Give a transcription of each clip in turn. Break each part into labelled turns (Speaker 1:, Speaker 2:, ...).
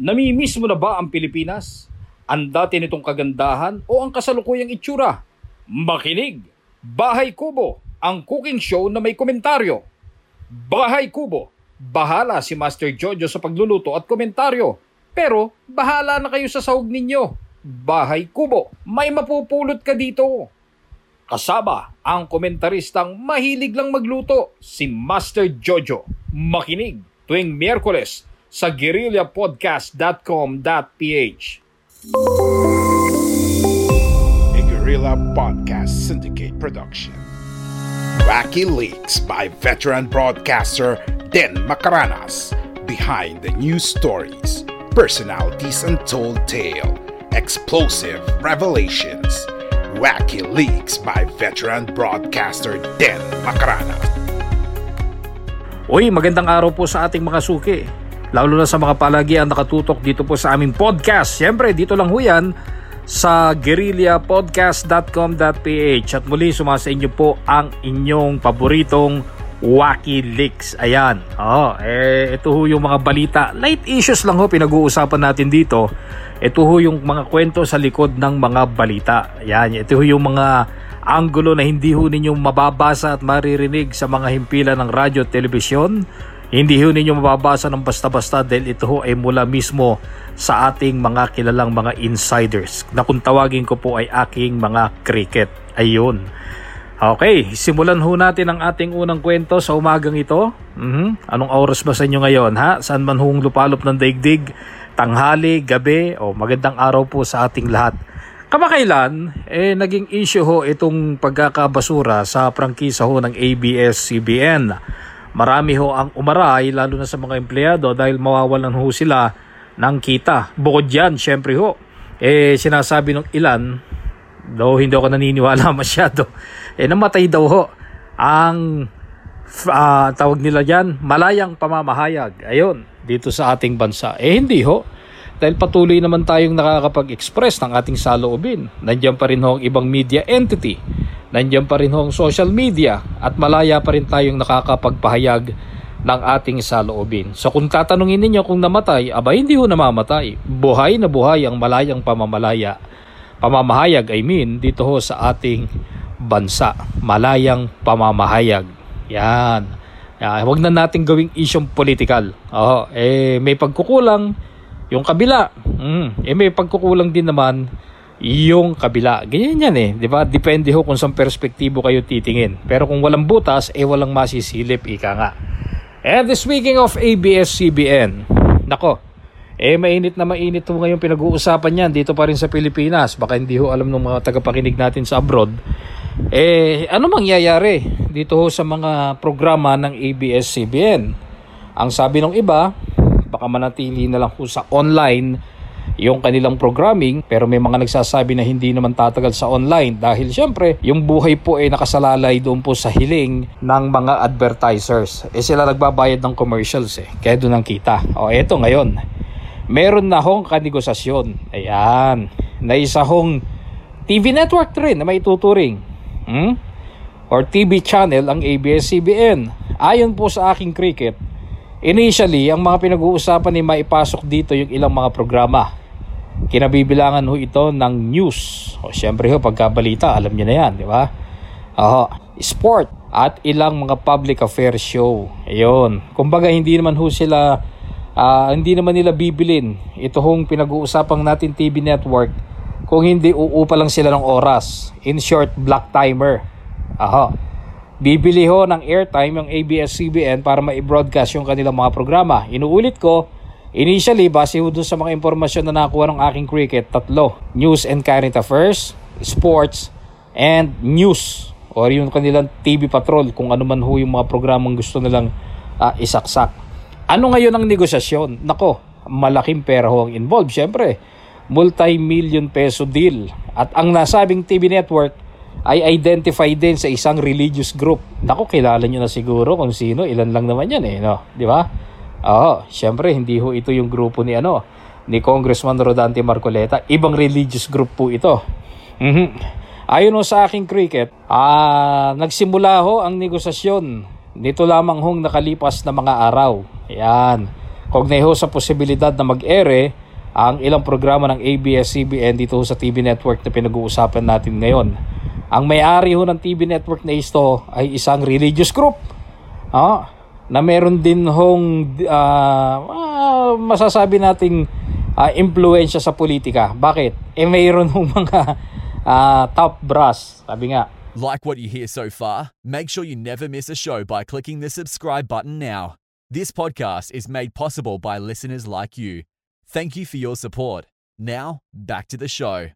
Speaker 1: Namimiss mo na ba ang Pilipinas? Ang dati nitong kagandahan o ang kasalukuyang itsura? Makinig! Bahay Kubo, ang cooking show na may komentaryo. Bahay Kubo, bahala si Master Jojo sa pagluluto at komentaryo. Pero bahala na kayo sa sahog ninyo. Bahay Kubo, may mapupulot ka dito. Kasama ang komentaristang mahilig lang magluto, si Master Jojo. Makinig tuwing Miyerkules sa guerrillapodcast.com.ph.
Speaker 2: a Guerrilla Podcast Syndicate production. Wacky Leaks by veteran broadcaster Den Macaranas. Behind the news stories, personalities untold tale, explosive revelations. Wacky Leaks by veteran broadcaster Den Macaranas.
Speaker 1: Uy, magandang araw po sa ating mga suki. Lalo na sa mga palagian nakatutok dito po sa aming podcast. Siyempre, dito lang ho yan sa guerrillapodcast.com.ph at muli sumasa inyo po ang inyong paboritong Wacky Leaks. Ayan. Oh, eh, ito ho yung mga balita. Light issues lang ho pinag-uusapan natin dito. Ito ho yung mga kwento sa likod ng mga balita. Ayan. Ito ho yung mga anggulo na hindi ho ninyo mababasa at maririnig sa mga himpilan ng radyo at telebisyon. Hindi ho ninyo mababasa ng basta-basta dahil ito ho ay mula mismo sa ating mga kilalang mga insiders na kung tawagin ko po ay aking mga cricket. Ayun. Okay, simulan ho natin ang ating unang kwento sa umagang ito. Mhm. Anong oras ba sa inyo ngayon ha? Saan man hong lupalop ng daigdig? Tanghali, gabi, o magandang araw po sa ating lahat. Kamakailan, eh, naging issue ho itong pagkakabasura sa prangkisa ho ng ABS-CBN. Marami ho ang umaray, lalo na sa mga empleyado dahil mawawalan ho sila ng kita. Bukod yan, syempre ho, eh, sinasabi ng ilan, though hindi ako naniniwala masyado, eh, namatay daw ho ang ah, tawag nila dyan, malayang pamamahayag. Ayun, dito sa ating bansa. Eh, hindi ho. Dahil patuloy naman tayong nakakapag-express ng ating saloobin. Nandiyan pa rin ho ang ibang media entity. Nandiyan pa rin ho ang social media. At malaya pa rin tayong nakakapagpahayag ng ating saloobin. So kung tatanungin ninyo kung namatay, aba hindi ho namamatay. Buhay na buhay ang malayang pamamalaya. Pamamahayag, I mean, dito ho sa ating bansa. Malayang pamamahayag. Yan. Yan. Huwag na natin gawing isyong political. Oo, eh, may pagkukulang yung kabila. Mm, eh, may pagkukulang din naman yung kabila. Ganyan yan eh. Di ba? Depende ho kung saan perspektibo kayo titingin. Pero kung walang butas, eh walang masisilip. Ika nga. And speaking of ABS-CBN, nako, eh mainit na mainit ho ngayon pinag-uusapan yan dito pa rin sa Pilipinas. Baka hindi ho alam ng mga tagapakinig natin sa abroad. Eh, ano mangyayari dito ho sa mga programa ng ABS-CBN? Ang sabi ng iba, baka manatili na lang ho sa online yung kanilang programming pero may mga nagsasabi na hindi naman tatagal sa online dahil syempre yung buhay po ay nakasalalay doon po sa hiling ng mga advertisers. Eh sila nagbabayad ng commercials eh kaya doon ang kita. O eto ngayon, meron na hong kanegosasyon. Ayan, na isa hong TV network rin na may tuturing. Hmm? Or TV channel ang ABS-CBN. Ayon po sa aking cricket, Initially, ang mga pinag-uusapan ay maipasok dito yung ilang mga programa. Kinabibilangan ho ito ng news. O syempre ho, pagkabalita, alam niyo na yan, di ba? Oho, sport at ilang mga public affairs show. Ayun. Kumbaga, hindi naman ho sila, ah, hindi naman nila bibilin. Ito hong pinag-uusapang natin TV network kung hindi uupa lang sila ng oras. In short, black timer. Aha. Bibili ho ng airtime yung ABS-CBN para ma-broadcast yung kanilang mga programa. Inuulit ko, initially, base ho dun sa mga impormasyon na nakuha ng aking cricket, tatlo. News and current affairs, sports, and news. Or yung kanilang TV patrol, kung ano man ho yung mga programang gusto nilang ah, isaksak. Ano ngayon ang negosasyon? Nako, malaking pera ho ang involved. Siyempre, multi-million peso deal. At ang nasabing TV network ay identified din sa isang religious group. Nako, kilala nyo na siguro kung sino. Ilan lang naman yan eh, no? Di ba? Oo, siyempre, hindi ho ito yung grupo ni ano, ni Congressman Rodante Marcoleta. Ibang religious group po ito. Mm-hmm. Ayon sa aking cricket, ah, nagsimula ho ang negosasyon nito lamang hong nakalipas na mga araw. Ayan. Kognay ho sa posibilidad na mag-ere ang ilang programa ng ABS-CBN dito sa TV network na pinag-uusapan natin ngayon. Ang may-ari ho ng TV network na ito ay isang religious group. Ah, na meron din hong uh, masasabi nating uh, impluensya sa politika. Bakit? Eh mayroon hong mga uh, top brass. Sabi nga,
Speaker 3: Like what you hear so far? Make sure you never miss a show by clicking the subscribe button now. This podcast is made possible by listeners like you. Thank you for your support. Now, back to the show.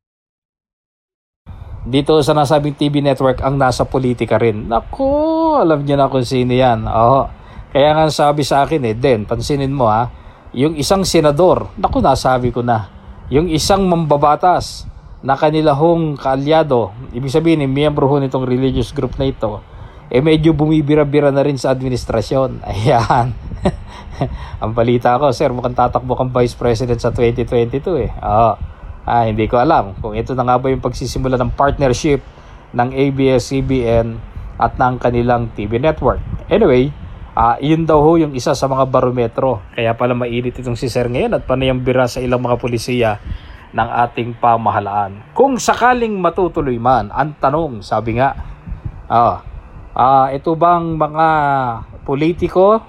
Speaker 1: Dito sa nasabing TV network ang nasa politika rin. Naku, alam niyo na kung sino yan. Oo. Kaya nga sabi sa akin eh, Den, pansinin mo ha, yung isang senador, naku, nasabi ko na, yung isang mambabatas na kanila hong kaalyado, ibig sabihin, eh, miyembro ho nitong religious group na ito, eh medyo bumibira-bira na rin sa administrasyon. Ayan. Ang balita ko, sir, mukhang tatakbo kang vice president sa 2022 eh. Oo. Ah, hindi ko alam kung ito na nga ba yung pagsisimula ng partnership ng ABS-CBN at ng kanilang TV network. Anyway, uh, yun daw ho yung isa sa mga barometro. Kaya pala mainit itong si Sir ngayon at panayang bira sa ilang mga polisiya ng ating pamahalaan. Kung sakaling matutuloy man, ang tanong, sabi nga, ah, Uh, ito bang mga politiko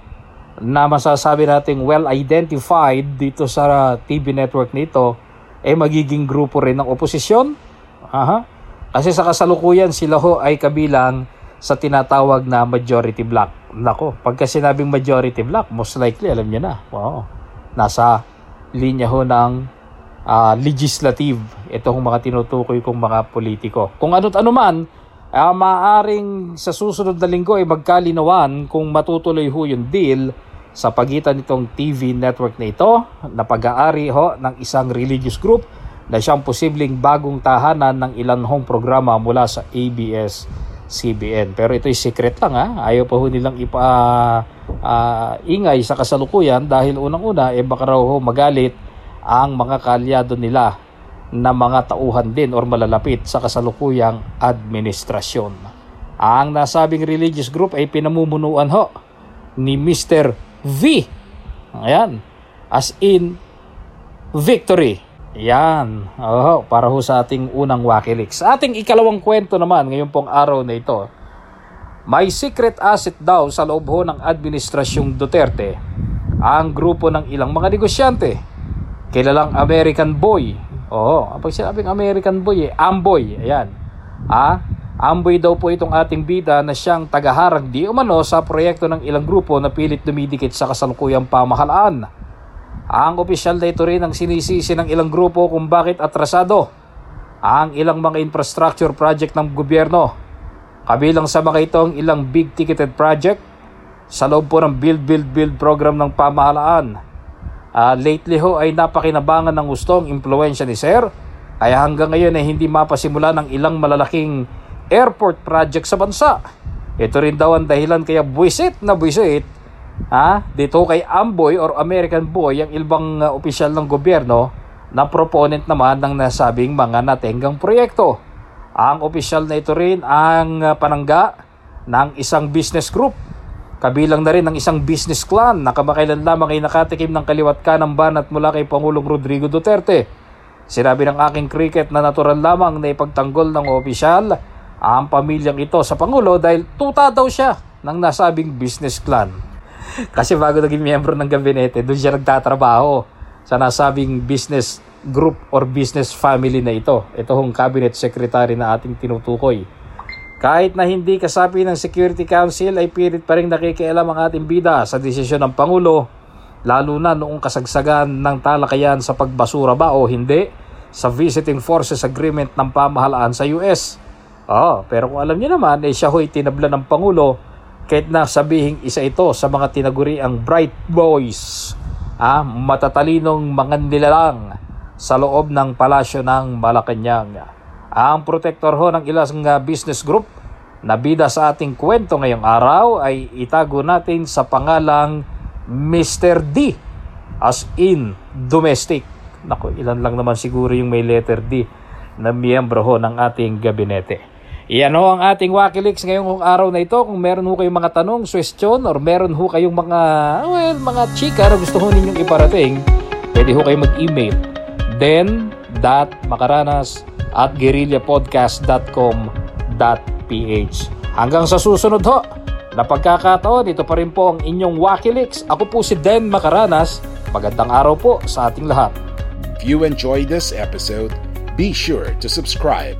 Speaker 1: na masasabi nating well identified dito sa TV network nito eh magiging grupo rin ng oposisyon? Aha. Kasi sa kasalukuyan sila ho ay kabilang sa tinatawag na majority block. Nako, pagka sinabing majority block, most likely alam niyo na. Wow. Nasa linya ho ng uh, legislative itong mga tinutukoy kong mga politiko. Kung ano't ano man, uh, maaring sa susunod na linggo ay magkalinawan kung matutuloy ho yung deal sa pagitan nitong TV network na ito na pag-aari ho ng isang religious group na siyang posibleng bagong tahanan ng ilan hong programa mula sa ABS-CBN. Pero ito'y secret lang ha. Ayaw pa ho nilang ipa uh, ingay sa kasalukuyan dahil unang-una eh baka raw ho magalit ang mga kalyado nila na mga tauhan din or malalapit sa kasalukuyang administrasyon. Ang nasabing religious group ay pinamumunuan ho ni Mr. V. Ayan. As in, victory. Yan. Oh, para ho sa ating unang Wakileaks. Sa ating ikalawang kwento naman ngayong pong araw na ito, may secret asset daw sa loob ho ng administrasyong Duterte ang grupo ng ilang mga negosyante. Kilalang American Boy Oo, pag sinabing American boy eh, Amboy, ayan. Ah, Amboy daw po itong ating bida na siyang tagaharang di umano sa proyekto ng ilang grupo na pilit dumidikit sa kasalukuyang pamahalaan. Ang opisyal na ito rin ang sinisisi ng ilang grupo kung bakit atrasado ang ilang mga infrastructure project ng gobyerno. Kabilang sa mga ito ang ilang big ticketed project sa loob po ng Build Build Build program ng pamahalaan Uh, lately ho ay napakinabangan ng gustong impluensya ni Sir kaya hanggang ngayon ay hindi mapasimula ng ilang malalaking airport project sa bansa. Ito rin daw ang dahilan kaya buwisit na buwisit ha, dito kay Amboy or American Boy ang ilbang uh, opisyal ng gobyerno na proponent naman ng nasabing mga natenggang proyekto. Ang opisyal na ito rin ang uh, panangga ng isang business group Kabilang na rin ang isang business clan na kamakailan lamang ay nakatikim ng kaliwat kanang banat mula kay Pangulong Rodrigo Duterte. Sinabi ng aking cricket na natural lamang na ipagtanggol ng opisyal ang pamilyang ito sa Pangulo dahil tuta daw siya ng nasabing business clan. Kasi bago naging miyembro ng gabinete, doon siya nagtatrabaho sa nasabing business group or business family na ito. Ito hong cabinet secretary na ating tinutukoy. Kahit na hindi kasapi ng Security Council ay pilit pa rin nakikialam ang ating bida sa desisyon ng Pangulo lalo na noong kasagsagan ng talakayan sa pagbasura ba o hindi sa Visiting Forces Agreement ng pamahalaan sa US. Oh, pero kung alam niyo naman, eh siya ho'y tinabla ng Pangulo kahit na sabihing isa ito sa mga tinaguri ang bright boys ah, matatalinong mga nilalang sa loob ng palasyo ng Malacanang. Ang protektor ho ng ilang business group na bida sa ating kwento ngayong araw ay itago natin sa pangalang Mr. D as in domestic. Nako, ilan lang naman siguro yung may letter D na miyembro ho ng ating gabinete. Iyan ho ang ating Wakileaks ngayong araw na ito. Kung meron ho kayong mga tanong, question, or meron ho kayong mga, well, mga chika na gusto ho ninyong iparating, pwede ho kayong mag-email den.makaranas at guerrillapodcast.com.ph Hanggang sa susunod ho, na pagkakataon, ito pa rin po ang inyong Wakileaks. Ako po si Den Makaranas. Magandang araw po sa ating lahat.
Speaker 2: If you enjoyed this episode, be sure to subscribe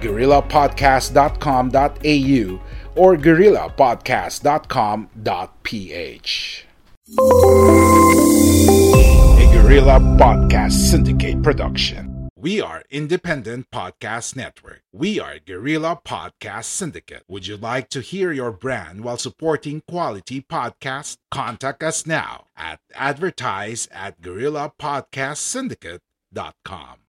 Speaker 2: www.guerrillapodcast.com.au or guerrillapodcast.com.ph. A Guerrilla Podcast Syndicate production. We are Independent Podcast Network. We are Guerrilla Podcast Syndicate. Would you like to hear your brand while supporting quality podcasts? Contact us now at advertise at guerrillapodcastsyndicate.com.